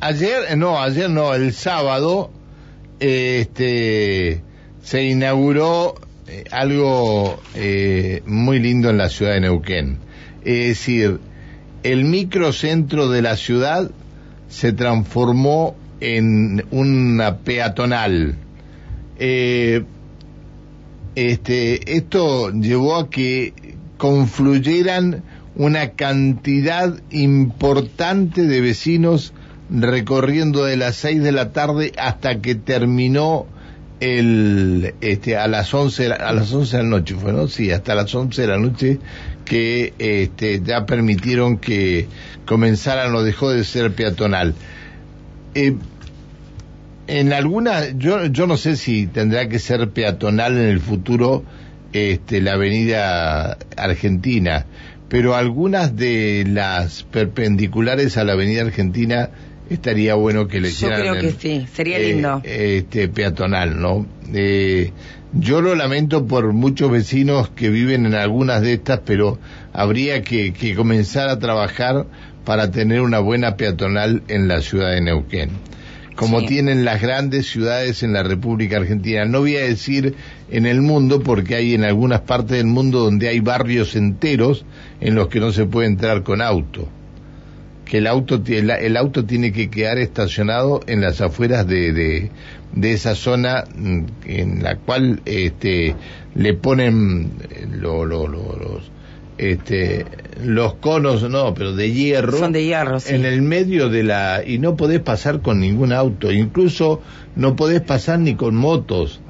ayer, no, ayer no, el sábado, este, se inauguró eh, algo eh, muy lindo en la ciudad de Neuquén. Es decir, el microcentro de la ciudad se transformó en una peatonal. Eh, este, esto llevó a que confluyeran una cantidad importante de vecinos recorriendo de las seis de la tarde hasta que terminó el este a las once a las once de la noche fue no sí hasta las once de la noche que este ya permitieron que comenzaran o dejó de ser peatonal. Eh, en alguna yo yo no sé si tendrá que ser peatonal en el futuro este la avenida Argentina pero algunas de las perpendiculares a la avenida Argentina estaría bueno que le hicieran. Yo creo que sí, sería lindo. Este peatonal, ¿no? Eh, yo lo lamento por muchos vecinos que viven en algunas de estas, pero habría que, que comenzar a trabajar para tener una buena peatonal en la ciudad de Neuquén como tienen las grandes ciudades en la República Argentina. No voy a decir en el mundo, porque hay en algunas partes del mundo donde hay barrios enteros en los que no se puede entrar con auto que el auto, el, auto tiene que quedar estacionado en las afueras de, de, esa zona mm, en la cual este, le ponen eh, lo, lo, los, este, los conos, no, pero de hierro. Son de hierro, En el medio de la. Y no podés pasar con ningún auto. Incluso no podés pasar ni con motos.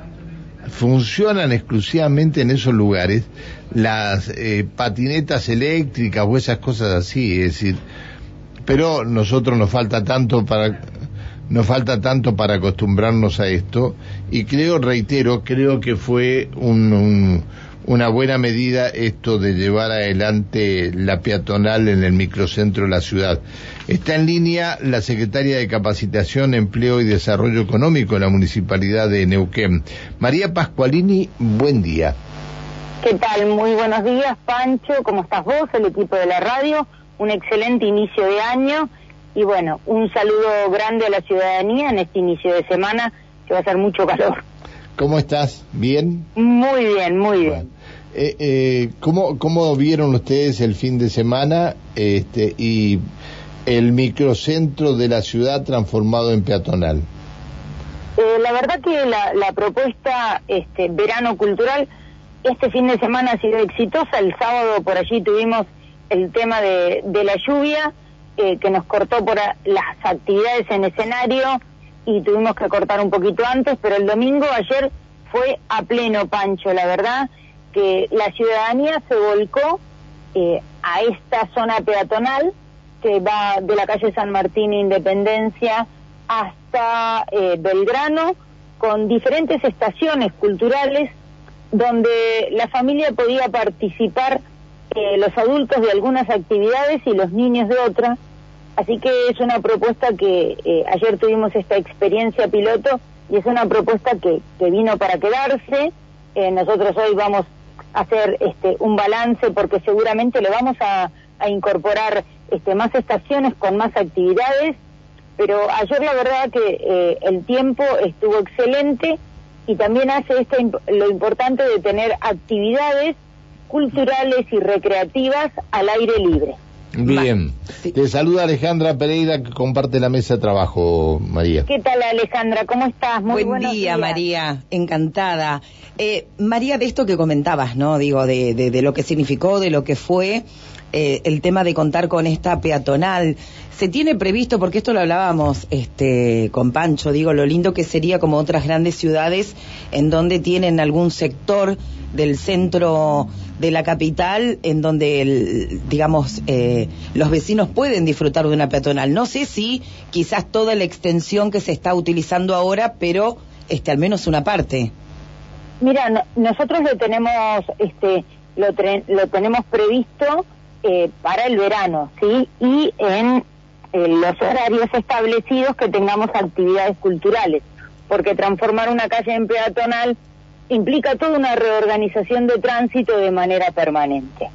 Funcionan exclusivamente en esos lugares las eh, patinetas eléctricas o esas cosas así. Es decir, pero nosotros nos falta tanto para nos falta tanto para acostumbrarnos a esto y creo, reitero, creo que fue una buena medida esto de llevar adelante la peatonal en el microcentro de la ciudad. Está en línea la secretaria de Capacitación, Empleo y Desarrollo Económico de la Municipalidad de Neuquén. María Pascualini, buen día. ¿Qué tal? Muy buenos días, Pancho. ¿Cómo estás vos, el equipo de la radio? Un excelente inicio de año y bueno, un saludo grande a la ciudadanía en este inicio de semana que va a ser mucho calor. ¿Cómo estás? ¿Bien? Muy bien, muy bien. Eh, eh, ¿cómo, ¿Cómo vieron ustedes el fin de semana este, y el microcentro de la ciudad transformado en peatonal? Eh, la verdad que la, la propuesta este, verano cultural este fin de semana ha sido exitosa. El sábado por allí tuvimos el tema de, de la lluvia, eh, que nos cortó por las actividades en escenario y tuvimos que cortar un poquito antes, pero el domingo ayer fue a pleno pancho, la verdad, que la ciudadanía se volcó eh, a esta zona peatonal que va de la calle San Martín Independencia hasta eh, Belgrano, con diferentes estaciones culturales donde la familia podía participar los adultos de algunas actividades y los niños de otras. Así que es una propuesta que eh, ayer tuvimos esta experiencia piloto y es una propuesta que, que vino para quedarse. Eh, nosotros hoy vamos a hacer este, un balance porque seguramente le vamos a, incorporar este, más estaciones con más actividades. Pero ayer la verdad que eh, el tiempo estuvo excelente y también hace este, lo importante de tener actividades culturales y recreativas al aire libre. Bien. Te saluda Alejandra Pereira que comparte la mesa de trabajo, María. ¿Qué tal Alejandra? ¿Cómo estás? Muy Buen día, María. Encantada. Eh, María, de esto que comentabas, ¿no? Digo, de, de, lo que significó, de lo que fue eh, el tema de contar con esta peatonal. Se tiene previsto, porque esto lo hablábamos este, con Pancho, digo, lo lindo que sería como otras grandes ciudades en donde tienen algún sector del centro de la capital en donde, digamos, eh, los vecinos pueden disfrutar de una peatonal. No sé si quizás toda la extensión que se está utilizando ahora, pero este, al menos una parte. Mira, nosotros lo tenemos, este, lo, lo tenemos previsto eh, para el verano, ¿sí? Y en los horarios establecidos que tengamos actividades culturales, porque transformar una calle en peatonal implica toda una reorganización de tránsito de manera permanente.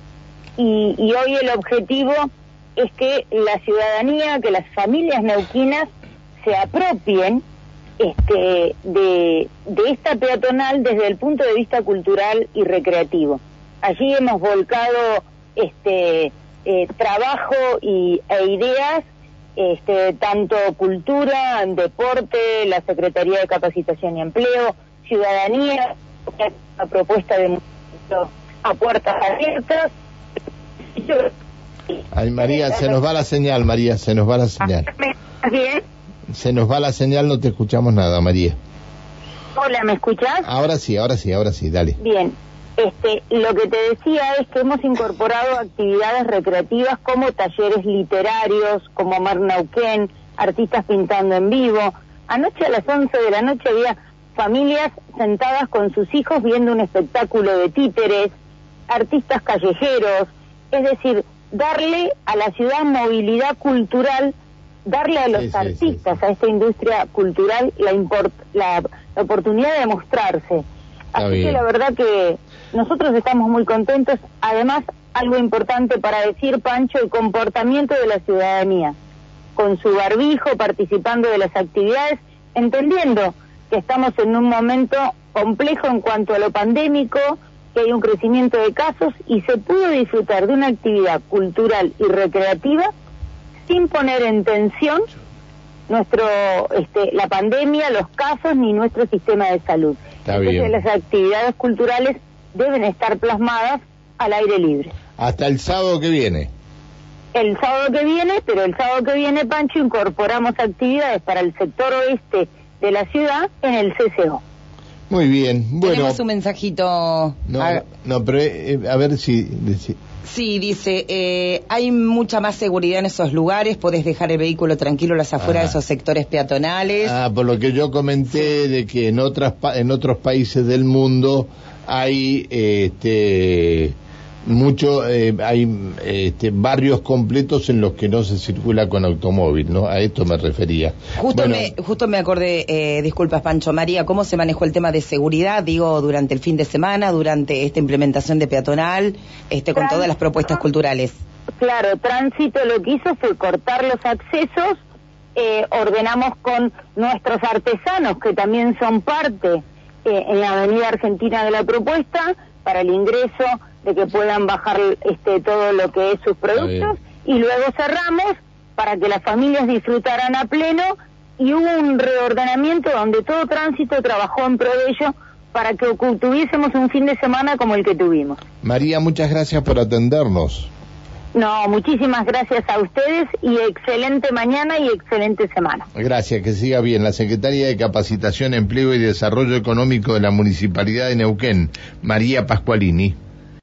Y, hoy el objetivo es que la ciudadanía, que las familias neuquinas se apropien este, de, de esta peatonal desde el punto de vista cultural y recreativo. Allí hemos volcado este, eh, trabajo y, e ideas, este, tanto cultura, deporte, la Secretaría de Capacitación y Empleo, ciudadanía, la propuesta de a puertas abiertas. Ay, María, se nos va la señal, María, se nos va la señal. bien? Se nos va la señal, no te escuchamos nada, María. Hola, ¿me escuchas? Ahora sí, ahora sí, ahora sí, dale. Bien, este, lo que te decía es que hemos incorporado actividades recreativas como talleres literarios, como Mar Nauquén, artistas pintando en vivo. Anoche a las 11 de la noche había familias sentadas con sus hijos viendo un espectáculo de títeres, artistas callejeros, es decir, darle a la ciudad movilidad cultural, darle a los artistas, a esta industria cultural, la, la, oportunidad de mostrarse. Así que la verdad que nosotros estamos muy contentos. Además, algo importante para decir, Pancho, el comportamiento de la ciudadanía, con su barbijo, participando de las actividades, entendiendo que estamos en un momento complejo en cuanto a lo pandémico, que hay un crecimiento de casos y se pudo disfrutar de una actividad cultural y recreativa sin poner en tensión nuestro este, la pandemia, los casos ni nuestro sistema de salud. Entonces las actividades culturales deben estar plasmadas al aire libre. Hasta el sábado que viene. El sábado que viene, pero el sábado que viene, Pancho, incorporamos actividades para el sector oeste de la ciudad en el CCO. Muy bien, bueno. Tenemos un mensajito. No, no pero eh, a ver si... Sí, dice, eh, hay mucha más seguridad en esos lugares, podés dejar el vehículo tranquilo las afueras de esos sectores peatonales. Ah, por lo que yo comenté de que en otras en otros países del mundo hay este mucho eh, hay este, barrios completos en los que no se circula con automóvil, ¿no? A esto me refería. Justo me justo me acordé, eh, disculpas Pancho María, cómo se manejó el tema de seguridad, digo, durante el fin de semana, durante esta implementación de peatonal, este con todas las propuestas culturales. Claro, tránsito lo que hizo fue cortar los accesos, eh, ordenamos con nuestros artesanos que también son parte eh, en la Avenida Argentina de la propuesta para el ingreso de que puedan bajar este todo lo que es sus productos y luego cerramos para que las familias disfrutaran a pleno y hubo un reordenamiento donde todo tránsito trabajó en pro de ello para que tuviésemos un fin de semana como el que tuvimos. María, muchas gracias por atendernos. No, muchísimas gracias a ustedes y excelente mañana y excelente semana. Gracias, que siga bien. La Secretaria de Capacitación, Empleo y Desarrollo Económico de la Municipalidad de Neuquén, María Pascualini.